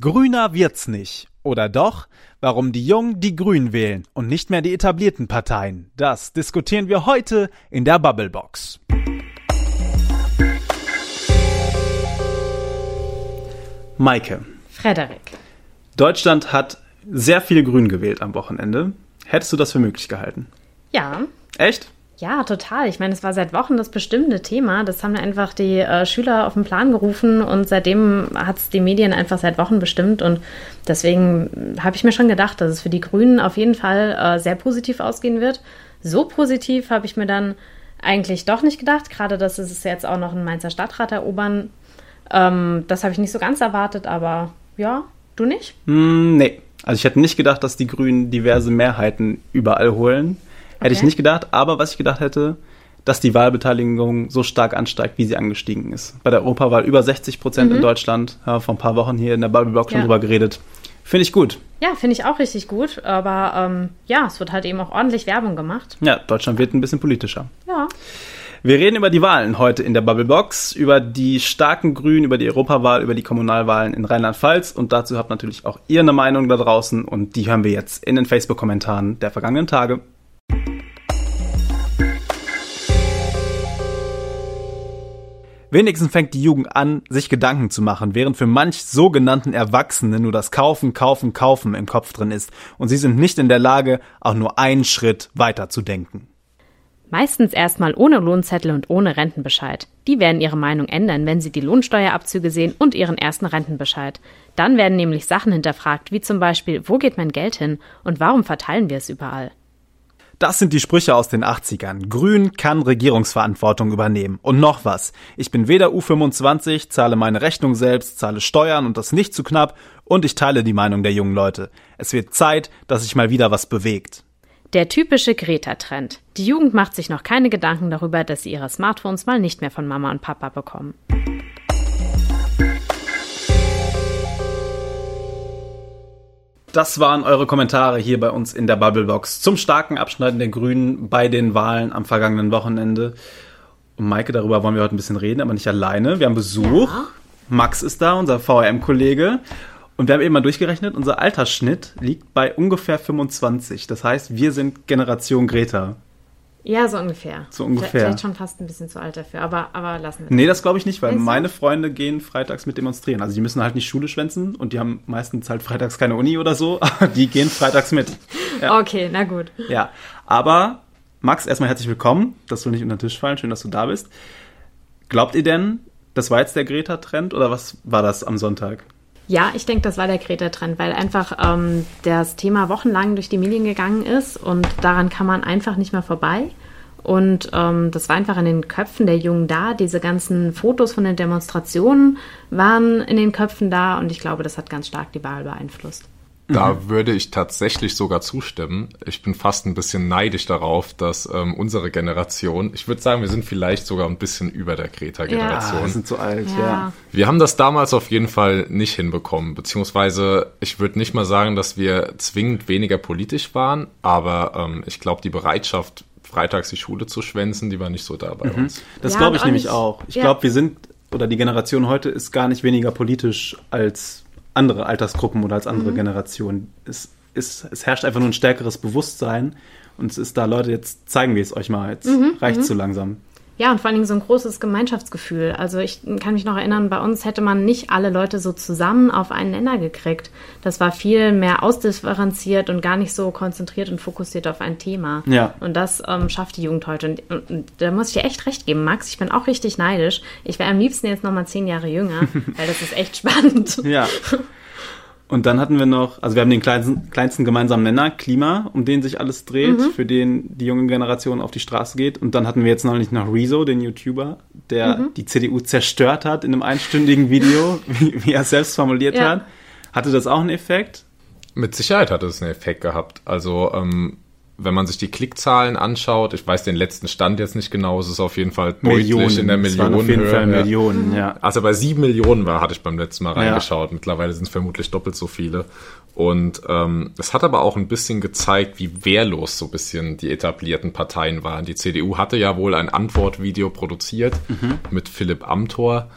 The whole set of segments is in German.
Grüner wird's nicht. Oder doch? Warum die Jungen die Grünen wählen und nicht mehr die etablierten Parteien? Das diskutieren wir heute in der Bubblebox. Maike. Frederik. Deutschland hat sehr viele Grün gewählt am Wochenende. Hättest du das für möglich gehalten? Ja. Echt? Ja, total. Ich meine, es war seit Wochen das bestimmte Thema. Das haben einfach die äh, Schüler auf den Plan gerufen und seitdem hat es die Medien einfach seit Wochen bestimmt. Und deswegen habe ich mir schon gedacht, dass es für die Grünen auf jeden Fall äh, sehr positiv ausgehen wird. So positiv habe ich mir dann eigentlich doch nicht gedacht, gerade dass es jetzt auch noch einen Mainzer Stadtrat erobern. Ähm, das habe ich nicht so ganz erwartet, aber ja, du nicht? Mm, nee. Also ich hätte nicht gedacht, dass die Grünen diverse Mehrheiten überall holen. Hätte ich nicht gedacht, aber was ich gedacht hätte, dass die Wahlbeteiligung so stark ansteigt, wie sie angestiegen ist. Bei der Europawahl über 60 Prozent mhm. in Deutschland, ja, vor ein paar Wochen hier in der Bubbleblock schon ja. drüber geredet. Finde ich gut. Ja, finde ich auch richtig gut. Aber ähm, ja, es wird halt eben auch ordentlich Werbung gemacht. Ja, Deutschland wird ein bisschen politischer. Ja. Wir reden über die Wahlen heute in der Bubblebox, über die starken Grünen, über die Europawahl, über die Kommunalwahlen in Rheinland-Pfalz und dazu habt natürlich auch ihr eine Meinung da draußen und die hören wir jetzt in den Facebook-Kommentaren der vergangenen Tage. Wenigstens fängt die Jugend an, sich Gedanken zu machen, während für manch sogenannten Erwachsenen nur das Kaufen, Kaufen, Kaufen im Kopf drin ist und sie sind nicht in der Lage, auch nur einen Schritt weiter zu denken. Meistens erstmal ohne Lohnzettel und ohne Rentenbescheid. Die werden ihre Meinung ändern, wenn sie die Lohnsteuerabzüge sehen und ihren ersten Rentenbescheid. Dann werden nämlich Sachen hinterfragt, wie zum Beispiel, wo geht mein Geld hin und warum verteilen wir es überall? Das sind die Sprüche aus den 80ern. Grün kann Regierungsverantwortung übernehmen. Und noch was. Ich bin weder U25, zahle meine Rechnung selbst, zahle Steuern und das nicht zu knapp und ich teile die Meinung der jungen Leute. Es wird Zeit, dass sich mal wieder was bewegt. Der typische Greta-Trend. Die Jugend macht sich noch keine Gedanken darüber, dass sie ihre Smartphones mal nicht mehr von Mama und Papa bekommen. Das waren eure Kommentare hier bei uns in der Bubblebox zum starken Abschneiden der Grünen bei den Wahlen am vergangenen Wochenende. Und Maike, darüber wollen wir heute ein bisschen reden, aber nicht alleine. Wir haben Besuch. Ja. Max ist da, unser VRM-Kollege. Und wir haben eben mal durchgerechnet, unser Altersschnitt liegt bei ungefähr 25. Das heißt, wir sind Generation Greta. Ja, so ungefähr. So ungefähr. Vielleicht schon fast ein bisschen zu alt dafür, aber, aber lassen wir das. Nee, das glaube ich nicht, weil meine Freunde gehen freitags mit demonstrieren. Also die müssen halt nicht Schule schwänzen und die haben meistens halt freitags keine Uni oder so, aber die gehen freitags mit. Ja. Okay, na gut. Ja, aber Max, erstmal herzlich willkommen. Das soll nicht unter den Tisch fallen. Schön, dass du da bist. Glaubt ihr denn, das war jetzt der Greta-Trend oder was war das am Sonntag? Ja, ich denke, das war der Greta-Trend, weil einfach ähm, das Thema wochenlang durch die Medien gegangen ist und daran kann man einfach nicht mehr vorbei. Und ähm, das war einfach in den Köpfen der Jungen da. Diese ganzen Fotos von den Demonstrationen waren in den Köpfen da und ich glaube, das hat ganz stark die Wahl beeinflusst. Da mhm. würde ich tatsächlich sogar zustimmen. Ich bin fast ein bisschen neidisch darauf, dass ähm, unsere Generation, ich würde sagen, wir sind vielleicht sogar ein bisschen über der Greta-Generation. Ja, wir sind zu alt, ja. ja. Wir haben das damals auf jeden Fall nicht hinbekommen, beziehungsweise ich würde nicht mal sagen, dass wir zwingend weniger politisch waren, aber ähm, ich glaube, die Bereitschaft, freitags die Schule zu schwänzen, die war nicht so da bei mhm. uns. Das ja, glaube ich nämlich auch. Ich glaube, wir sind, oder die Generation heute ist gar nicht weniger politisch als andere Altersgruppen oder als andere mhm. Generationen. Es, es, es herrscht einfach nur ein stärkeres Bewusstsein und es ist da, Leute, jetzt zeigen wir es euch mal, jetzt mhm. reicht es mhm. so langsam. Ja, und vor allen Dingen so ein großes Gemeinschaftsgefühl. Also ich kann mich noch erinnern, bei uns hätte man nicht alle Leute so zusammen auf einen Nenner gekriegt. Das war viel mehr ausdifferenziert und gar nicht so konzentriert und fokussiert auf ein Thema. Ja. Und das ähm, schafft die Jugend heute. Und, und, und, da muss ich dir echt recht geben, Max. Ich bin auch richtig neidisch. Ich wäre am liebsten jetzt noch mal zehn Jahre jünger, weil das ist echt spannend. Ja. Und dann hatten wir noch, also wir haben den kleinsten, kleinsten gemeinsamen Nenner, Klima, um den sich alles dreht, mhm. für den die junge Generation auf die Straße geht. Und dann hatten wir jetzt noch nicht noch Rezo, den YouTuber, der mhm. die CDU zerstört hat in einem einstündigen Video, wie, wie er es selbst formuliert ja. hat. Hatte das auch einen Effekt? Mit Sicherheit hat es einen Effekt gehabt. Also ähm, wenn man sich die Klickzahlen anschaut, ich weiß den letzten Stand jetzt nicht genau, es ist auf jeden Fall Millionen. deutlich in der Millionenhöhe. Auf jeden Fall Millionen, ja. Also bei sieben Millionen war, hatte ich beim letzten Mal reingeschaut. Ja. Mittlerweile sind es vermutlich doppelt so viele. Und ähm, es hat aber auch ein bisschen gezeigt, wie wehrlos so ein bisschen die etablierten Parteien waren. Die CDU hatte ja wohl ein Antwortvideo produziert mhm. mit Philipp Amthor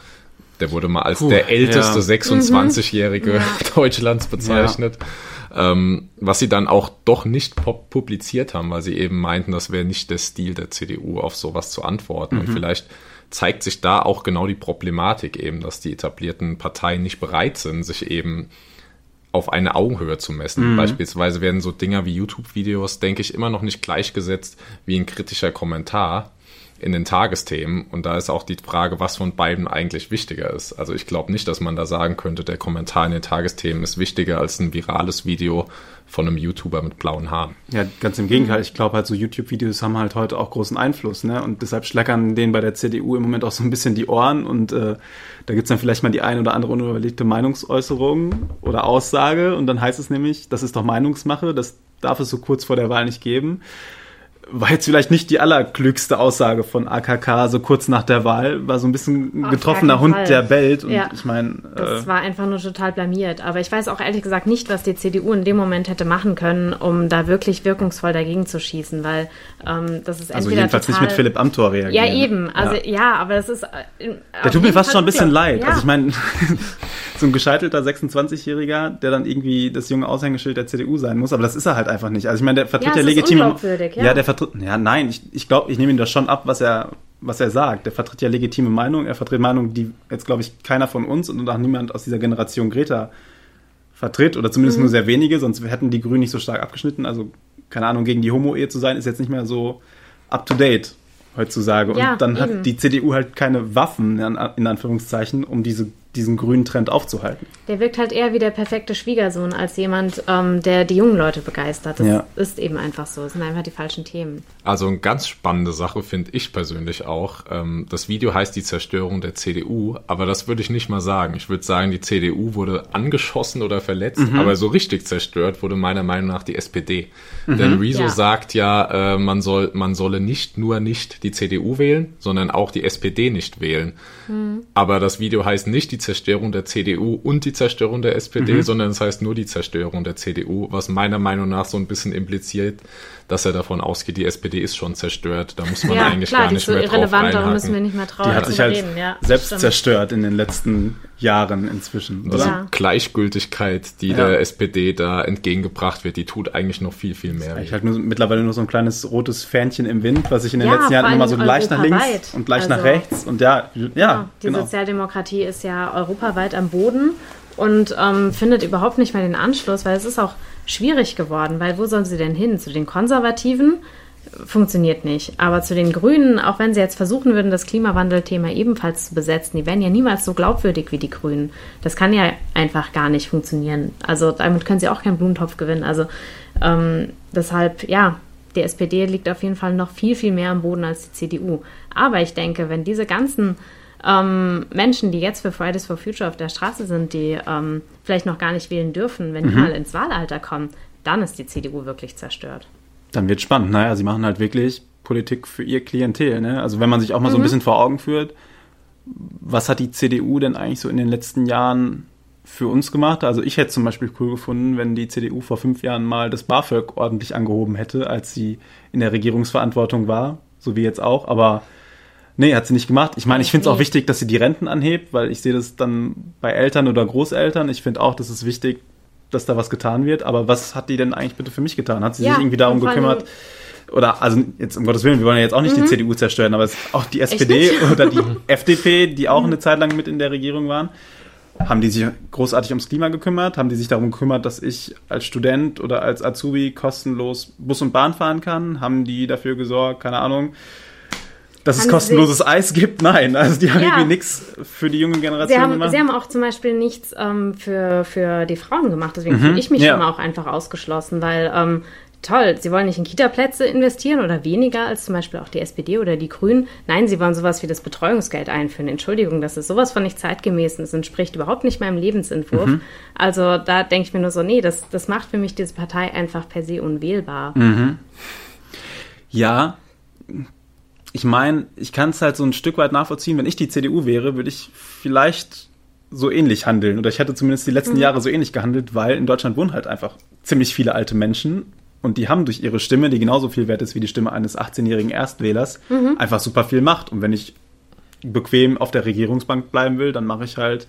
Der wurde mal als Puh, der älteste ja. 26-Jährige mhm. Deutschlands bezeichnet. Ja. Ähm, was sie dann auch doch nicht publiziert haben, weil sie eben meinten, das wäre nicht der Stil der CDU, auf sowas zu antworten. Mhm. Und vielleicht zeigt sich da auch genau die Problematik eben, dass die etablierten Parteien nicht bereit sind, sich eben auf eine Augenhöhe zu messen. Mhm. Beispielsweise werden so Dinger wie YouTube-Videos, denke ich, immer noch nicht gleichgesetzt wie ein kritischer Kommentar in den Tagesthemen. Und da ist auch die Frage, was von beiden eigentlich wichtiger ist. Also ich glaube nicht, dass man da sagen könnte, der Kommentar in den Tagesthemen ist wichtiger als ein virales Video von einem YouTuber mit blauen Haaren. Ja, ganz im Gegenteil. Ich glaube halt, so YouTube-Videos haben halt heute auch großen Einfluss. Ne? Und deshalb schleckern denen bei der CDU im Moment auch so ein bisschen die Ohren. Und äh, da gibt's dann vielleicht mal die ein oder andere unüberlegte Meinungsäußerung oder Aussage. Und dann heißt es nämlich, das ist doch Meinungsmache, das darf es so kurz vor der Wahl nicht geben war jetzt vielleicht nicht die allerklügste Aussage von AKK, so kurz nach der Wahl, war so ein bisschen ein getroffener Hund, Fall. der bellt. Und ja, ich meine, das äh, war einfach nur total blamiert. Aber ich weiß auch ehrlich gesagt nicht, was die CDU in dem Moment hätte machen können, um da wirklich wirkungsvoll dagegen zu schießen, weil ähm, das ist also jedenfalls total, nicht mit Philipp Amthor reagieren. Ja eben, also ja, ja aber das ist. Äh, der tut mir fast schon ein bisschen leid. Ja. Also ich meine, so ein gescheitelter 26-Jähriger, der dann irgendwie das junge Aushängeschild der CDU sein muss, aber das ist er halt einfach nicht. Also ich meine, der vertritt ja, ja legitim. Ja. ja, der vertritt, ja, nein, ich, ich glaube, ich nehme ihm das schon ab, was er, was er sagt. Der vertritt ja legitime Meinungen. Er vertritt Meinungen, die jetzt, glaube ich, keiner von uns und auch niemand aus dieser Generation Greta vertritt oder zumindest mhm. nur sehr wenige, sonst hätten die Grünen nicht so stark abgeschnitten. Also, keine Ahnung, gegen die Homo-Ehe zu sein, ist jetzt nicht mehr so up to date heutzutage. Ja, und dann eben. hat die CDU halt keine Waffen, in Anführungszeichen, um diese diesen grünen Trend aufzuhalten. Der wirkt halt eher wie der perfekte Schwiegersohn als jemand, ähm, der die jungen Leute begeistert. Das ja. ist eben einfach so. Es sind einfach die falschen Themen. Also eine ganz spannende Sache finde ich persönlich auch. Ähm, das Video heißt die Zerstörung der CDU, aber das würde ich nicht mal sagen. Ich würde sagen, die CDU wurde angeschossen oder verletzt, mhm. aber so richtig zerstört wurde meiner Meinung nach die SPD. Mhm. Denn Rezo ja. sagt ja, äh, man, soll, man solle nicht nur nicht die CDU wählen, sondern auch die SPD nicht wählen. Mhm. Aber das Video heißt nicht die Zerstörung der CDU und die Zerstörung der SPD, mhm. sondern es heißt nur die Zerstörung der CDU, was meiner Meinung nach so ein bisschen impliziert, dass er davon ausgeht, die SPD ist schon zerstört. Da muss man ja, eigentlich klar, gar nicht so mehr drauf reinhaken. müssen wir nicht mehr trauen. Die hat sich halt reden. Ja, selbst stimmt. zerstört in den letzten Jahren inzwischen. Oder? Ja. Gleichgültigkeit, die ja. der SPD da entgegengebracht wird, die tut eigentlich noch viel, viel mehr. Ich halt nur, mittlerweile nur so ein kleines rotes Fähnchen im Wind, was sich in den letzten Jahren immer so leicht nach links und leicht also, nach rechts und ja, ja, Die genau. Sozialdemokratie ist ja europaweit am Boden und ähm, findet überhaupt nicht mehr den Anschluss, weil es ist auch schwierig geworden, weil wo sollen sie denn hin? Zu den Konservativen? Funktioniert nicht. Aber zu den Grünen, auch wenn sie jetzt versuchen würden, das Klimawandelthema ebenfalls zu besetzen, die wären ja niemals so glaubwürdig wie die Grünen. Das kann ja einfach gar nicht funktionieren. Also damit können sie auch keinen Blumentopf gewinnen. Also ähm, deshalb, ja, die SPD liegt auf jeden Fall noch viel, viel mehr am Boden als die CDU. Aber ich denke, wenn diese ganzen ähm, Menschen, die jetzt für Fridays for Future auf der Straße sind, die ähm, vielleicht noch gar nicht wählen dürfen, wenn mhm. die mal ins Wahlalter kommen, dann ist die CDU wirklich zerstört. Dann wird spannend. Naja, sie machen halt wirklich Politik für ihr Klientel. Ne? Also wenn man sich auch mal mhm. so ein mhm. bisschen vor Augen führt, was hat die CDU denn eigentlich so in den letzten Jahren für uns gemacht? Also ich hätte zum Beispiel cool gefunden, wenn die CDU vor fünf Jahren mal das BAföG ordentlich angehoben hätte, als sie in der Regierungsverantwortung war, so wie jetzt auch. Aber Nee, hat sie nicht gemacht. Ich meine, ich finde es auch wichtig, dass sie die Renten anhebt, weil ich sehe das dann bei Eltern oder Großeltern. Ich finde auch, das ist wichtig, dass da was getan wird. Aber was hat die denn eigentlich bitte für mich getan? Hat sie ja, sich irgendwie darum gekümmert? Oder, also jetzt um Gottes Willen, wir wollen ja jetzt auch nicht mhm. die CDU zerstören, aber es ist auch die SPD oder die FDP, die auch eine Zeit lang mit in der Regierung waren. Haben die sich großartig ums Klima gekümmert? Haben die sich darum gekümmert, dass ich als Student oder als Azubi kostenlos Bus und Bahn fahren kann? Haben die dafür gesorgt, keine Ahnung, dass es kostenloses Sie, Eis gibt? Nein, also die haben ja, irgendwie nichts für die junge Generation sie haben, gemacht. Sie haben auch zum Beispiel nichts ähm, für, für die Frauen gemacht, deswegen mhm, fühle ich mich ja. immer auch einfach ausgeschlossen, weil ähm, toll, sie wollen nicht in Kita-Plätze investieren oder weniger als zum Beispiel auch die SPD oder die Grünen. Nein, sie wollen sowas wie das Betreuungsgeld einführen. Entschuldigung, das ist sowas von nicht zeitgemäß und es entspricht überhaupt nicht meinem Lebensentwurf. Mhm. Also da denke ich mir nur so, nee, das, das macht für mich diese Partei einfach per se unwählbar. Mhm. Ja, ich meine, ich kann es halt so ein Stück weit nachvollziehen. Wenn ich die CDU wäre, würde ich vielleicht so ähnlich handeln. Oder ich hätte zumindest die letzten mhm. Jahre so ähnlich gehandelt, weil in Deutschland wohnen halt einfach ziemlich viele alte Menschen. Und die haben durch ihre Stimme, die genauso viel wert ist wie die Stimme eines 18-jährigen Erstwählers, mhm. einfach super viel Macht. Und wenn ich bequem auf der Regierungsbank bleiben will, dann mache ich halt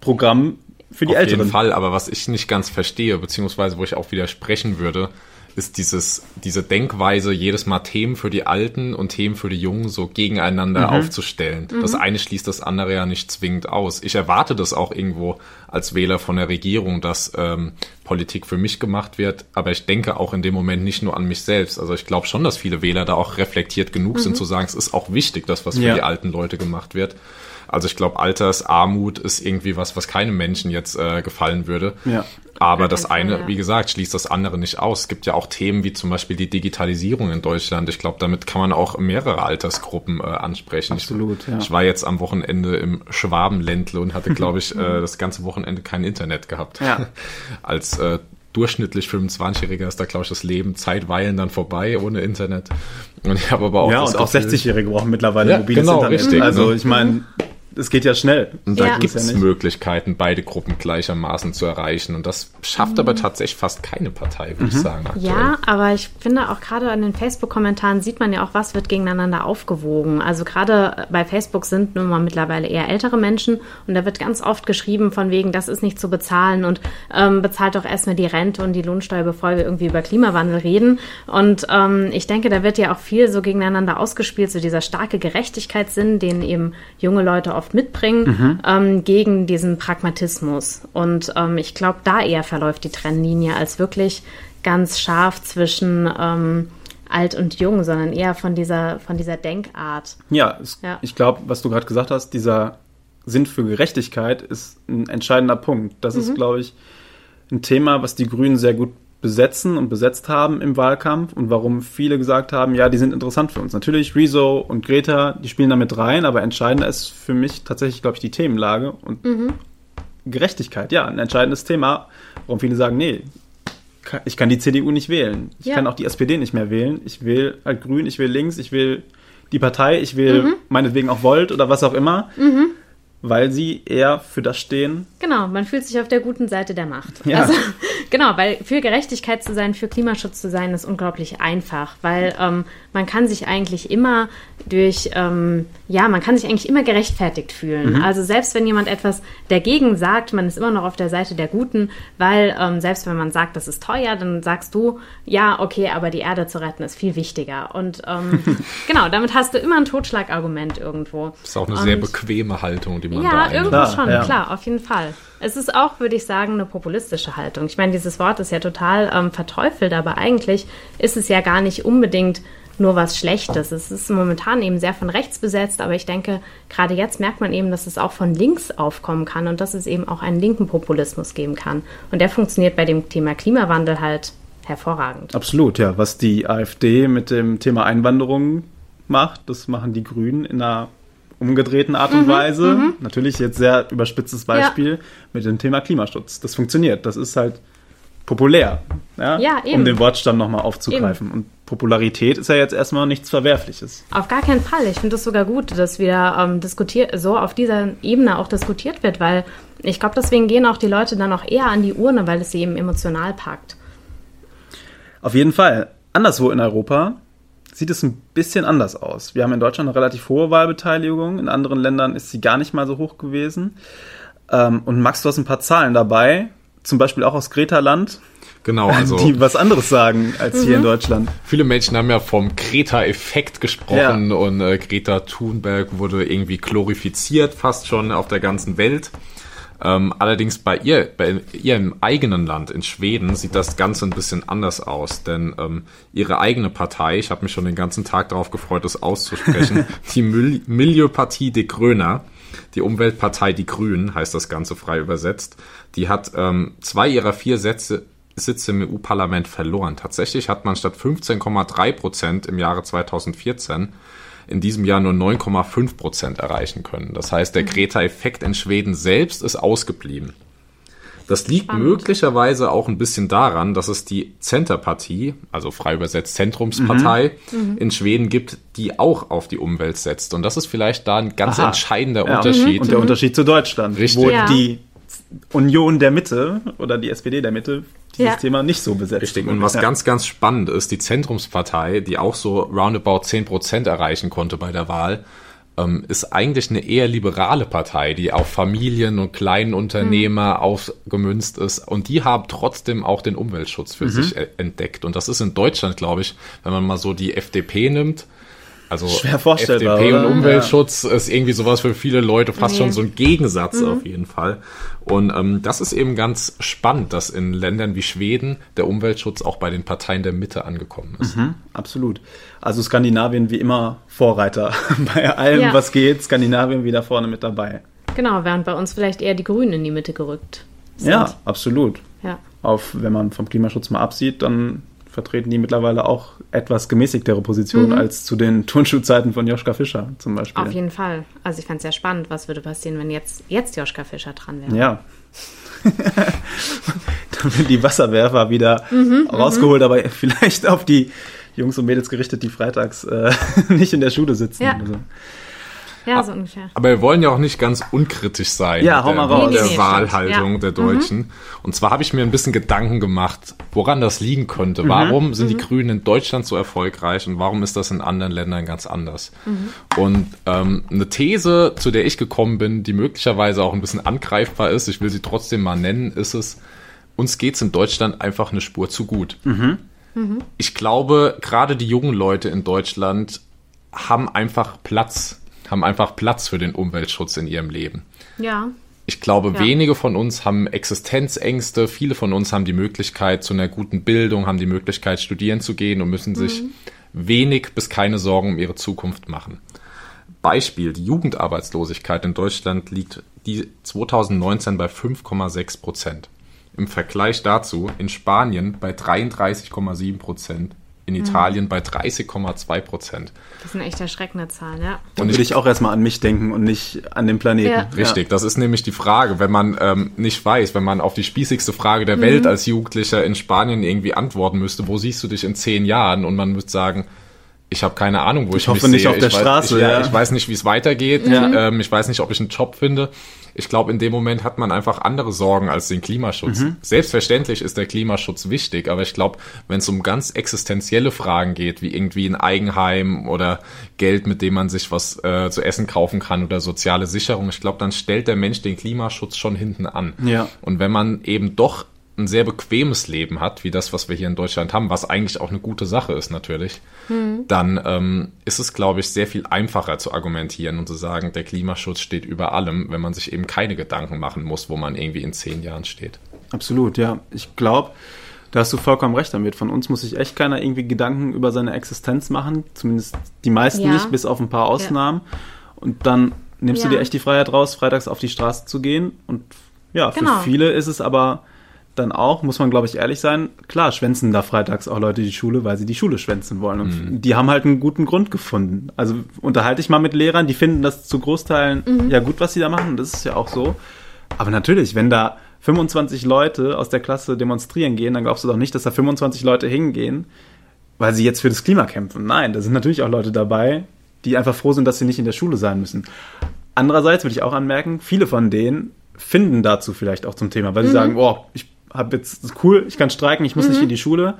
Programm für die Auf Älteren. jeden Fall, aber was ich nicht ganz verstehe, beziehungsweise wo ich auch widersprechen würde, ist dieses, diese Denkweise, jedes Mal Themen für die Alten und Themen für die Jungen so gegeneinander aufzustellen. Das eine schließt das andere ja nicht zwingend aus. Ich erwarte das auch irgendwo als Wähler von der Regierung, dass ähm, Politik für mich gemacht wird, aber ich denke auch in dem Moment nicht nur an mich selbst. Also ich glaube schon, dass viele Wähler da auch reflektiert genug sind zu sagen, es ist auch wichtig, dass was für Ja. die alten Leute gemacht wird. Also ich glaube, Altersarmut ist irgendwie was, was keinem Menschen jetzt äh, gefallen würde. Ja. Aber das eine, ja. wie gesagt, schließt das andere nicht aus. Es gibt ja auch Themen wie zum Beispiel die Digitalisierung in Deutschland. Ich glaube, damit kann man auch mehrere Altersgruppen äh, ansprechen. Absolut, ich, ja. ich war jetzt am Wochenende im Schwabenländle und hatte, glaube ich, äh, das ganze Wochenende kein Internet gehabt. Ja. Als äh, durchschnittlich 25-Jähriger ist da, glaube ich, das Leben zeitweilen dann vorbei ohne Internet. Und ich habe aber auch ja, und auch Gefühl- 60-Jährige brauchen mittlerweile Ja, mobiles genau, Internet. richtig, also ne? ich meine, es geht ja schnell. Und da Ja. gibt es ja Möglichkeiten, beide Gruppen gleichermaßen zu erreichen. Und das schafft aber tatsächlich fast keine Partei, würde ich sagen. Aktuell. Ja, aber ich finde auch gerade an den Facebook-Kommentaren sieht man ja auch, was wird gegeneinander aufgewogen. Also gerade bei Facebook sind nun mal mittlerweile eher ältere Menschen und da wird ganz oft geschrieben von wegen, das ist nicht zu bezahlen und ähm, bezahlt doch erstmal die Rente und die Lohnsteuer, bevor wir irgendwie über Klimawandel reden. Und ähm, ich denke, da wird ja auch viel so gegeneinander ausgespielt, so dieser starke Gerechtigkeitssinn, den eben junge Leute oft mitbringen, ähm, gegen diesen Pragmatismus. Und ähm, ich glaube, da eher verläuft die Trennlinie als wirklich ganz scharf zwischen ähm, alt und jung, sondern eher von dieser, von dieser Denkart. Ja, es, Ja. ich glaube, was du gerade gesagt hast, dieser Sinn für Gerechtigkeit ist ein entscheidender Punkt. Das Mhm. ist, glaube ich, ein Thema, was die Grünen sehr gut besetzen und besetzt haben im Wahlkampf und warum viele gesagt haben, ja, die sind interessant für uns. Natürlich, Rezo und Greta, die spielen da mit rein, aber entscheidender ist für mich tatsächlich, glaube ich, die Themenlage und Mhm. Gerechtigkeit. Ja, ein entscheidendes Thema, warum viele sagen, nee, ich kann die CDU nicht wählen. Ich Ja. kann auch die SPD nicht mehr wählen. Ich will halt Grün, ich will links, ich will die Partei, ich will Mhm. meinetwegen auch Volt oder was auch immer, weil sie eher für das stehen. Genau, man fühlt sich auf der guten Seite der Macht. Ja. Also, genau, weil für Gerechtigkeit zu sein, für Klimaschutz zu sein, ist unglaublich einfach, weil ähm, man kann sich eigentlich immer durch, ähm, ja, man kann sich eigentlich immer gerechtfertigt fühlen. Also selbst wenn jemand etwas dagegen sagt, man ist immer noch auf der Seite der Guten, weil ähm, selbst wenn man sagt, das ist teuer, dann sagst du, ja, okay, aber die Erde zu retten ist viel wichtiger. Und ähm, genau, damit hast du immer ein Totschlagargument irgendwo. Das ist auch eine Und- sehr bequeme Haltung, die man da ja, irgendwo Klar, schon, ja. klar, auf jeden Fall. Es ist auch, würde ich sagen, eine populistische Haltung. Ich meine, dieses Wort ist ja total ähm, verteufelt, aber eigentlich ist es ja gar nicht unbedingt nur was Schlechtes. Es ist momentan eben sehr von rechts besetzt, aber ich denke, gerade jetzt merkt man eben, dass es auch von links aufkommen kann und dass es eben auch einen linken Populismus geben kann. Und der funktioniert bei dem Thema Klimawandel halt hervorragend. Absolut, ja. Was die AfD mit dem Thema Einwanderung macht, das machen die Grünen in einer umgedrehten Art Mhm, und Weise. Natürlich jetzt sehr überspitztes Beispiel mit dem Thema Klimaschutz. Das funktioniert. Das ist halt populär. Ja, Ja, eben. Um den Wortstamm nochmal aufzugreifen. Und Popularität ist ja jetzt erstmal nichts Verwerfliches. Auf gar keinen Fall. Ich finde es sogar gut, dass wieder ähm, diskutiert, so auf dieser Ebene auch diskutiert wird, weil ich glaube, deswegen gehen auch die Leute dann auch eher an die Urne, weil es sie eben emotional packt. Auf jeden Fall. Anderswo in Europa sieht es ein bisschen anders aus. Wir haben in Deutschland eine relativ hohe Wahlbeteiligung. In anderen Ländern ist sie gar nicht mal so hoch gewesen. Ähm, und Max, du hast ein paar Zahlen dabei. Zum Beispiel auch aus Greta-Land, Genau, also die was anderes sagen als hier in Deutschland. viele Menschen haben ja vom Greta-Effekt gesprochen und äh, Greta Thunberg wurde irgendwie glorifiziert, fast schon auf der ganzen Welt. Ähm, allerdings bei ihr, bei ihrem eigenen Land in Schweden sieht das Ganze ein bisschen anders aus, denn ähm, ihre eigene Partei, ich habe mich schon den ganzen Tag darauf gefreut, das auszusprechen, die Mil Miljöpartie de Gröner, die Umweltpartei Die Grünen, heißt das Ganze frei übersetzt, die hat ähm, zwei ihrer vier Sätze, Sitze im EU-Parlament verloren. Tatsächlich hat man statt 15,3 Prozent im Jahre 2014 in diesem Jahr nur 9,5 Prozent erreichen können. Das heißt, der Greta-Effekt in Schweden selbst ist ausgeblieben. Das liegt Spannend. möglicherweise auch ein bisschen daran, dass es die Centerpartie, also frei übersetzt Zentrumspartei, in Schweden gibt, die auch auf die Umwelt setzt. Und das ist vielleicht da ein ganz Aha. entscheidender Ja. Unterschied. Und der Unterschied zu Deutschland, Richtig. wo Ja. die Union der Mitte oder die SPD der Mitte dieses Ja. Thema nicht so besetzt. Richtig. Und was ja. ganz, ganz spannend ist, die Zentrumspartei, die auch so roundabout 10 Prozent erreichen konnte bei der Wahl, ähm, ist eigentlich eine eher liberale Partei, die auf Familien und kleinen Unternehmer mhm. ausgemünzt ist. Und die haben trotzdem auch den Umweltschutz für mhm. sich e-, entdeckt. Und das ist in Deutschland, glaube ich, wenn man mal so die FDP nimmt, also Schwer vorstellbar, FDP oder? und Umweltschutz ja. ist irgendwie sowas für viele Leute fast nee. schon so ein Gegensatz mhm. auf jeden Fall. Und ähm, das ist eben ganz spannend, dass in Ländern wie Schweden der Umweltschutz auch bei den Parteien der Mitte angekommen ist. Mhm, absolut. Also Skandinavien wie immer Vorreiter bei allem, ja. was geht. Skandinavien wieder vorne mit dabei. Genau, während bei uns vielleicht eher die Grünen in die Mitte gerückt sind. Ja, absolut. Ja. Auf, wenn man vom Klimaschutz mal absieht, dann vertreten die mittlerweile auch etwas gemäßigtere Positionen mhm. als zu den Turnschuhzeiten von Joschka Fischer zum Beispiel. Auf jeden Fall. Also ich fand es sehr spannend, was würde passieren, wenn jetzt, jetzt Joschka Fischer dran wäre. Ja. Dann werden die Wasserwerfer wieder mhm, mhm, rausgeholt, aber vielleicht auf die Jungs und Mädels gerichtet, die freitags äh, nicht in der Schule sitzen. Ja. So. Ja, so ungefähr. Aber wir wollen ja auch nicht ganz unkritisch sein ja, hau mal raus. der, der Wahlhaltung ja. der Deutschen. Mhm. Und zwar habe ich mir ein bisschen Gedanken gemacht, woran das liegen könnte. Mhm. Warum sind mhm. die Grünen in Deutschland so erfolgreich und warum ist das in anderen Ländern ganz anders? Mhm. Und ähm, eine These, zu der ich gekommen bin, die möglicherweise auch ein bisschen angreifbar ist, ich will sie trotzdem mal nennen, ist es, uns geht es in Deutschland einfach eine Spur zu gut. Mhm. Mhm. Ich glaube, gerade die jungen Leute in Deutschland haben einfach Platz haben einfach Platz für den Umweltschutz in ihrem Leben. Ja. Ich glaube, ja. wenige von uns haben Existenzängste. Viele von uns haben die Möglichkeit zu einer guten Bildung, haben die Möglichkeit, studieren zu gehen und müssen sich mhm. wenig bis keine Sorgen um ihre Zukunft machen. Beispiel, die Jugendarbeitslosigkeit in Deutschland liegt die 2019 bei 5,6 Prozent. Im Vergleich dazu in Spanien bei 33,7 Prozent in mhm. Italien mhm. bei 30,2 Prozent. Das sind echt erschreckende Zahlen, ja. Und würde ich auch erstmal an mich denken und nicht an den Planeten. Ja. Richtig, ja. das ist nämlich die Frage, wenn man ähm, nicht weiß, wenn man auf die spießigste Frage der mhm. Welt als Jugendlicher in Spanien irgendwie antworten müsste, wo siehst du dich in zehn Jahren? Und man müsste sagen, ich habe keine Ahnung, wo ich, ich hoffe mich nicht auf der ich Straße. Weiß, ich, ja. ich weiß nicht, wie es weitergeht. Mhm. Ähm, ich weiß nicht, ob ich einen Job finde. Ich glaube, in dem Moment hat man einfach andere Sorgen als den Klimaschutz. Mhm. Selbstverständlich ist der Klimaschutz wichtig, aber ich glaube, wenn es um ganz existenzielle Fragen geht, wie irgendwie ein Eigenheim oder Geld, mit dem man sich was äh, zu essen kaufen kann oder soziale Sicherung, ich glaube, dann stellt der Mensch den Klimaschutz schon hinten an. Ja. Und wenn man eben doch ein sehr bequemes Leben hat, wie das, was wir hier in Deutschland haben, was eigentlich auch eine gute Sache ist natürlich, hm. dann ähm, ist es, glaube ich, sehr viel einfacher zu argumentieren und zu sagen, der Klimaschutz steht über allem, wenn man sich eben keine Gedanken machen muss, wo man irgendwie in zehn Jahren steht. Absolut, ja. Ich glaube, da hast du vollkommen recht damit. Von uns muss sich echt keiner irgendwie Gedanken über seine Existenz machen, zumindest die meisten ja. nicht, bis auf ein paar Ausnahmen. Ja. Und dann nimmst ja. du dir echt die Freiheit raus, freitags auf die Straße zu gehen. Und ja, für genau. viele ist es aber dann auch, muss man glaube ich ehrlich sein, klar schwänzen da freitags auch Leute die Schule, weil sie die Schule schwänzen wollen. Und mhm. die haben halt einen guten Grund gefunden. Also unterhalte ich mal mit Lehrern, die finden das zu Großteilen mhm. ja gut, was sie da machen. Das ist ja auch so. Aber natürlich, wenn da 25 Leute aus der Klasse demonstrieren gehen, dann glaubst du doch nicht, dass da 25 Leute hingehen, weil sie jetzt für das Klima kämpfen. Nein, da sind natürlich auch Leute dabei, die einfach froh sind, dass sie nicht in der Schule sein müssen. Andererseits würde ich auch anmerken, viele von denen finden dazu vielleicht auch zum Thema, weil sie mhm. sagen, oh, ich habe jetzt, cool, ich kann streiken, ich muss mhm. nicht in die Schule.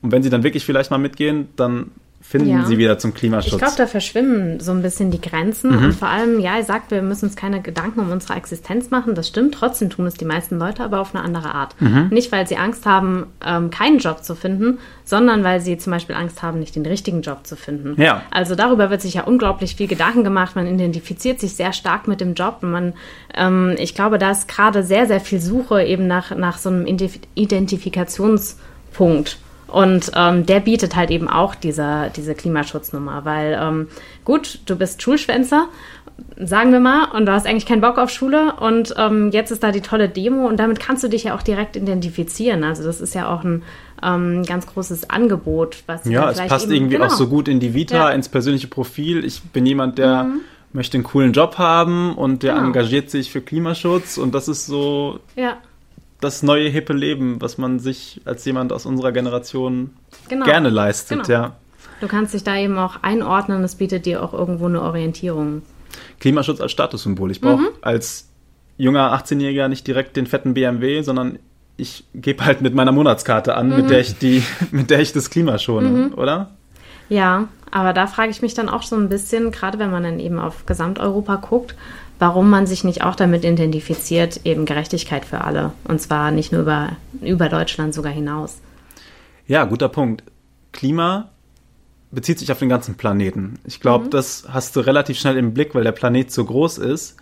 Und wenn sie dann wirklich vielleicht mal mitgehen, dann finden ja. sie wieder zum Klimaschutz. Ich glaube, da verschwimmen so ein bisschen die Grenzen. Mhm. Und vor allem, ja, ihr sagt, wir müssen uns keine Gedanken um unsere Existenz machen. Das stimmt. Trotzdem tun es die meisten Leute, aber auf eine andere Art. Mhm. Nicht, weil sie Angst haben, ähm, keinen Job zu finden, sondern weil sie zum Beispiel Angst haben, nicht den richtigen Job zu finden. Ja. Also darüber wird sich ja unglaublich viel Gedanken gemacht. Man identifiziert sich sehr stark mit dem Job. Und man, ähm, ich glaube, da ist gerade sehr, sehr viel Suche eben nach, nach so einem Identifikationspunkt. Und ähm, der bietet halt eben auch diese, diese Klimaschutznummer, weil ähm, gut, du bist Schulschwänzer, sagen wir mal, und du hast eigentlich keinen Bock auf Schule und ähm, jetzt ist da die tolle Demo und damit kannst du dich ja auch direkt identifizieren. Also das ist ja auch ein ähm, ganz großes Angebot, was ja, es passt eben, irgendwie genau. auch so gut in die Vita, ja. ins persönliche Profil. Ich bin jemand, der mhm. möchte einen coolen Job haben und der genau. engagiert sich für Klimaschutz und das ist so ja das neue hippe Leben, was man sich als jemand aus unserer Generation genau. gerne leistet, genau. ja. Du kannst dich da eben auch einordnen, es bietet dir auch irgendwo eine Orientierung. Klimaschutz als Statussymbol. Ich brauche mhm. als junger 18-Jähriger nicht direkt den fetten BMW, sondern ich gebe halt mit meiner Monatskarte an, mhm. mit der ich die, mit der ich das Klima schone, mhm. oder? Ja, aber da frage ich mich dann auch so ein bisschen, gerade wenn man dann eben auf Gesamteuropa guckt, warum man sich nicht auch damit identifiziert, eben Gerechtigkeit für alle. Und zwar nicht nur über, über Deutschland sogar hinaus. Ja, guter Punkt. Klima bezieht sich auf den ganzen Planeten. Ich glaube, mhm. das hast du relativ schnell im Blick, weil der Planet so groß ist.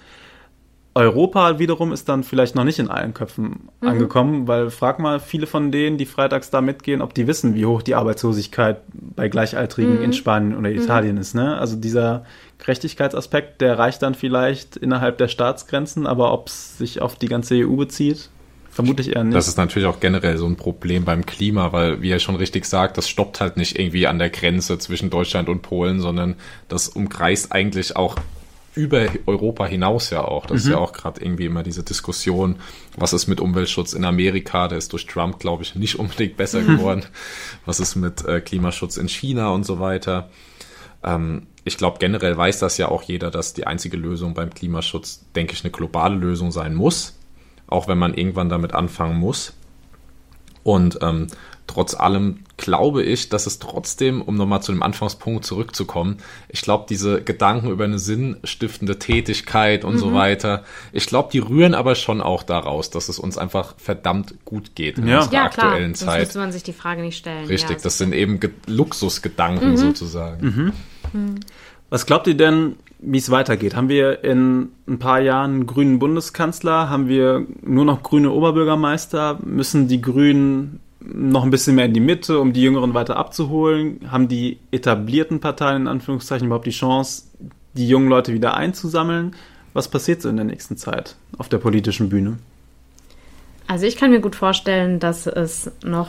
Europa wiederum ist dann vielleicht noch nicht in allen Köpfen mhm. angekommen, weil frag mal viele von denen, die freitags da mitgehen, ob die wissen, wie hoch die Arbeitslosigkeit bei Gleichaltrigen mhm. in Spanien oder mhm. Italien ist. Ne? Also dieser Gerechtigkeitsaspekt, der reicht dann vielleicht innerhalb der Staatsgrenzen, aber ob es sich auf die ganze EU bezieht, vermutlich eher nicht. Das ist natürlich auch generell so ein Problem beim Klima, weil, wie er schon richtig sagt, das stoppt halt nicht irgendwie an der Grenze zwischen Deutschland und Polen, sondern das umkreist eigentlich auch über Europa hinaus ja auch. Das mhm. ist ja auch gerade irgendwie immer diese Diskussion, was ist mit Umweltschutz in Amerika, der ist durch Trump, glaube ich, nicht unbedingt besser mhm. geworden. Was ist mit äh, Klimaschutz in China und so weiter. Ähm, ich glaube, generell weiß das ja auch jeder, dass die einzige Lösung beim Klimaschutz, denke ich, eine globale Lösung sein muss. Auch wenn man irgendwann damit anfangen muss. Und ähm, trotz allem glaube ich, dass es trotzdem, um nochmal zu dem Anfangspunkt zurückzukommen, ich glaube, diese Gedanken über eine sinnstiftende Tätigkeit und mhm. so weiter, ich glaube, die rühren aber schon auch daraus, dass es uns einfach verdammt gut geht in ja. unserer ja, aktuellen klar. Zeit. Sonst müsste man sich die Frage nicht stellen. Richtig, ja, das sind eben Ge Luxusgedanken mhm. sozusagen. Mhm. Mhm. Was glaubt ihr denn, wie es weitergeht? Haben wir in ein paar Jahren einen grünen Bundeskanzler? Haben wir nur noch grüne Oberbürgermeister? Müssen die Grünen noch ein bisschen mehr in die Mitte, um die Jüngeren weiter abzuholen? Haben die etablierten Parteien in Anführungszeichen überhaupt die Chance, die jungen Leute wieder einzusammeln? Was passiert so in der nächsten Zeit auf der politischen Bühne? Also ich kann mir gut vorstellen, dass es noch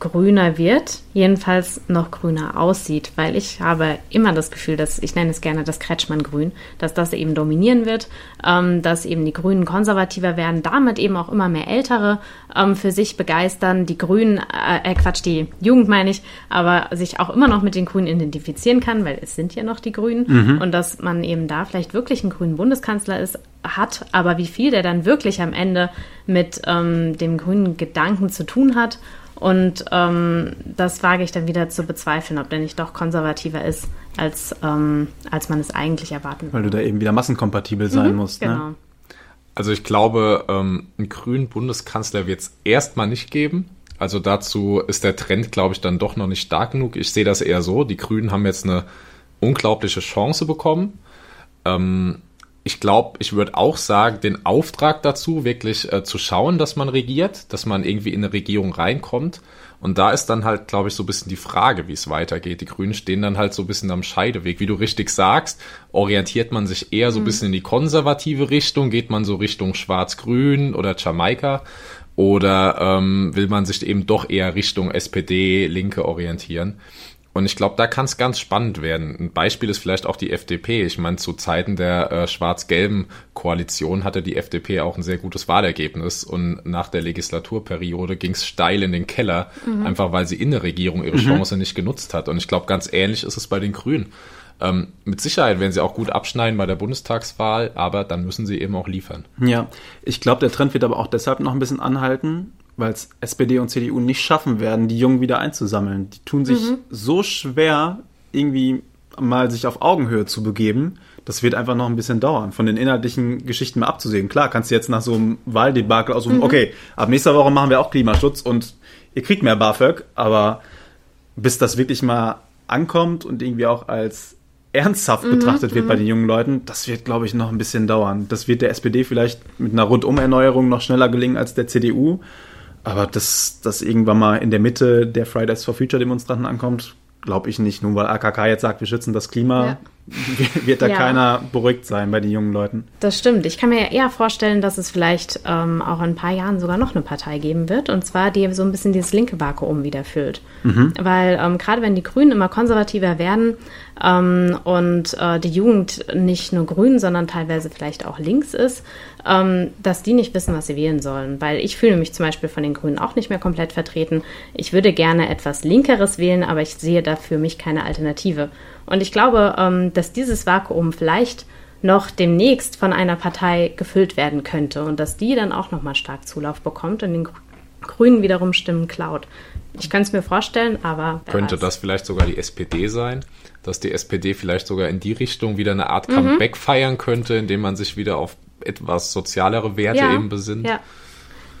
grüner wird, jedenfalls noch grüner aussieht, weil ich habe immer das Gefühl, dass ich nenne es gerne das Kretschmann-Grün, dass das eben dominieren wird, ähm, dass eben die Grünen konservativer werden, damit eben auch immer mehr Ältere ähm, für sich begeistern, die Grünen, äh, äh, Quatsch, die Jugend meine ich, aber sich auch immer noch mit den Grünen identifizieren kann, weil es sind ja noch die Grünen mhm. und dass man eben da vielleicht wirklich einen grünen Bundeskanzler ist, hat, aber wie viel der dann wirklich am Ende mit ähm, dem grünen Gedanken zu tun hat und ähm, das wage ich dann wieder zu bezweifeln, ob der nicht doch konservativer ist, als, ähm, als man es eigentlich erwarten würde. Weil du da eben wieder massenkompatibel sein mhm, musst. Ne? Genau. Ne? Also ich glaube, ähm, einen grünen Bundeskanzler wird es erstmal nicht geben. Also dazu ist der Trend, glaube ich, dann doch noch nicht stark genug. Ich sehe das eher so. Die Grünen haben jetzt eine unglaubliche Chance bekommen. Ähm, ich glaube, ich würde auch sagen, den Auftrag dazu, wirklich äh, zu schauen, dass man regiert, dass man irgendwie in eine Regierung reinkommt. Und da ist dann halt, glaube ich, so ein bisschen die Frage, wie es weitergeht. Die Grünen stehen dann halt so ein bisschen am Scheideweg. Wie du richtig sagst, orientiert man sich eher so ein mhm. bisschen in die konservative Richtung, geht man so Richtung Schwarz-Grün oder Jamaika oder ähm, will man sich eben doch eher Richtung SPD, Linke orientieren? Und ich glaube, da kann es ganz spannend werden. Ein Beispiel ist vielleicht auch die FDP. Ich meine, zu Zeiten der äh, schwarz-gelben Koalition hatte die FDP auch ein sehr gutes Wahlergebnis. Und nach der Legislaturperiode ging es steil in den Keller, mhm. einfach weil sie in der Regierung ihre mhm. Chance nicht genutzt hat. Und ich glaube, ganz ähnlich ist es bei den Grünen. Ähm, mit Sicherheit werden sie auch gut abschneiden bei der Bundestagswahl, aber dann müssen sie eben auch liefern. Ja, ich glaube, der Trend wird aber auch deshalb noch ein bisschen anhalten, weil es SPD und CDU nicht schaffen werden, die Jungen wieder einzusammeln. Die tun sich mhm. so schwer, irgendwie mal sich auf Augenhöhe zu begeben. Das wird einfach noch ein bisschen dauern, von den inhaltlichen Geschichten mal abzusehen. Klar, kannst du jetzt nach so einem Wahldebakel aussuchen, mhm. okay, ab nächster Woche machen wir auch Klimaschutz und ihr kriegt mehr BAföG, aber bis das wirklich mal ankommt und irgendwie auch als ernsthaft mhm, betrachtet wird bei mhm. den jungen Leuten, das wird, glaube ich, noch ein bisschen dauern. Das wird der SPD vielleicht mit einer Rundumerneuerung noch schneller gelingen als der CDU. Aber dass das irgendwann mal in der Mitte der Fridays for Future Demonstranten ankommt, glaube ich nicht. Nur weil AKK jetzt sagt, wir schützen das Klima, ja. Wird da ja. keiner beruhigt sein bei den jungen Leuten. Das stimmt. Ich kann mir ja eher vorstellen, dass es vielleicht ähm, auch in ein paar Jahren sogar noch eine Partei geben wird. Und zwar, die so ein bisschen dieses linke Vakuum wieder füllt. Mhm. Weil ähm, gerade wenn die Grünen immer konservativer werden ähm, und äh, die Jugend nicht nur grün, sondern teilweise vielleicht auch links ist, ähm, dass die nicht wissen, was sie wählen sollen. Weil ich fühle mich zum Beispiel von den Grünen auch nicht mehr komplett vertreten. Ich würde gerne etwas Linkeres wählen, aber ich sehe da für mich keine Alternative. Und ich glaube, ähm, dass dieses Vakuum vielleicht noch demnächst von einer Partei gefüllt werden könnte und dass die dann auch nochmal stark Zulauf bekommt und den Grünen wiederum Stimmen klaut. Ich könnte es mir vorstellen, aber. Könnte weiß. das vielleicht sogar die SPD sein? Dass die SPD vielleicht sogar in die Richtung wieder eine Art Comeback mhm. feiern könnte, indem man sich wieder auf etwas sozialere Werte ja, eben besinnt? Ja.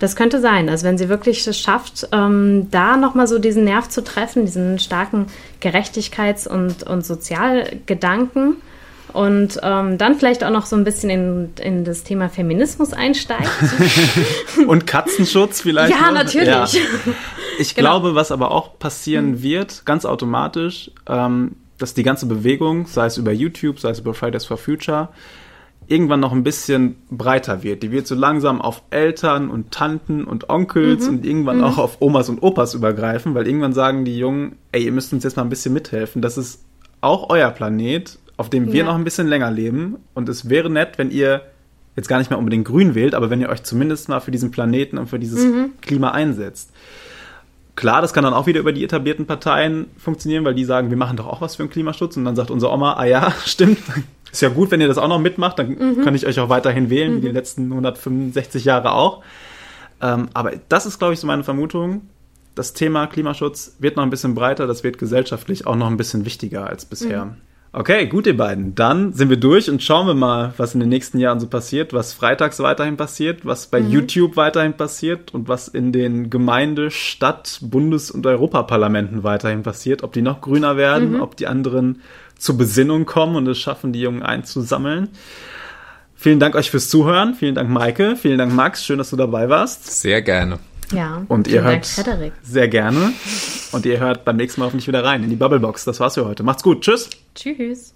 Das könnte sein. Also wenn sie wirklich es schafft, ähm, da nochmal so diesen Nerv zu treffen, diesen starken Gerechtigkeits- und, und Sozialgedanken und ähm, dann vielleicht auch noch so ein bisschen in, in das Thema Feminismus einsteigt. und Katzenschutz vielleicht. Ja, noch? natürlich. Ja. Ich genau. glaube, was aber auch passieren mhm. wird, ganz automatisch, ähm, dass die ganze Bewegung, sei es über YouTube, sei es über Fridays for Future, irgendwann noch ein bisschen breiter wird. Die wird so langsam auf Eltern und Tanten und Onkels mhm. und irgendwann mhm. auch auf Omas und Opas übergreifen, weil irgendwann sagen die Jungen, ey, ihr müsst uns jetzt mal ein bisschen mithelfen. Das ist auch euer Planet, auf dem wir ja. noch ein bisschen länger leben. Und es wäre nett, wenn ihr jetzt gar nicht mehr unbedingt grün wählt, aber wenn ihr euch zumindest mal für diesen Planeten und für dieses mhm. Klima einsetzt. Klar, das kann dann auch wieder über die etablierten Parteien funktionieren, weil die sagen, wir machen doch auch was für den Klimaschutz. Und dann sagt unsere Oma, ah ja, stimmt, ist ja gut, wenn ihr das auch noch mitmacht, dann mhm. kann ich euch auch weiterhin wählen, mhm. wie die mhm. letzten 165 Jahre auch. Ähm, aber das ist, glaube ich, so meine Vermutung. Das Thema Klimaschutz wird noch ein bisschen breiter, das wird gesellschaftlich auch noch ein bisschen wichtiger als bisher. Mhm. Okay, gut, ihr beiden. Dann sind wir durch und schauen wir mal, was in den nächsten Jahren so passiert, was freitags weiterhin passiert, was bei mhm. YouTube weiterhin passiert und was in den Gemeinde-, Stadt-, Bundes- und Europaparlamenten weiterhin passiert. Ob die noch grüner werden, mhm. ob die anderen zur Besinnung kommen und es schaffen, die Jungen einzusammeln. Vielen Dank euch fürs Zuhören. Vielen Dank, Maike. Vielen Dank, Max. Schön, dass du dabei warst. Sehr gerne. Ja. Und ihr hört Dank, sehr gerne. Und ihr hört beim nächsten Mal hoffentlich wieder rein in die Bubblebox. Das war's für heute. Macht's gut. Tschüss. Tschüss.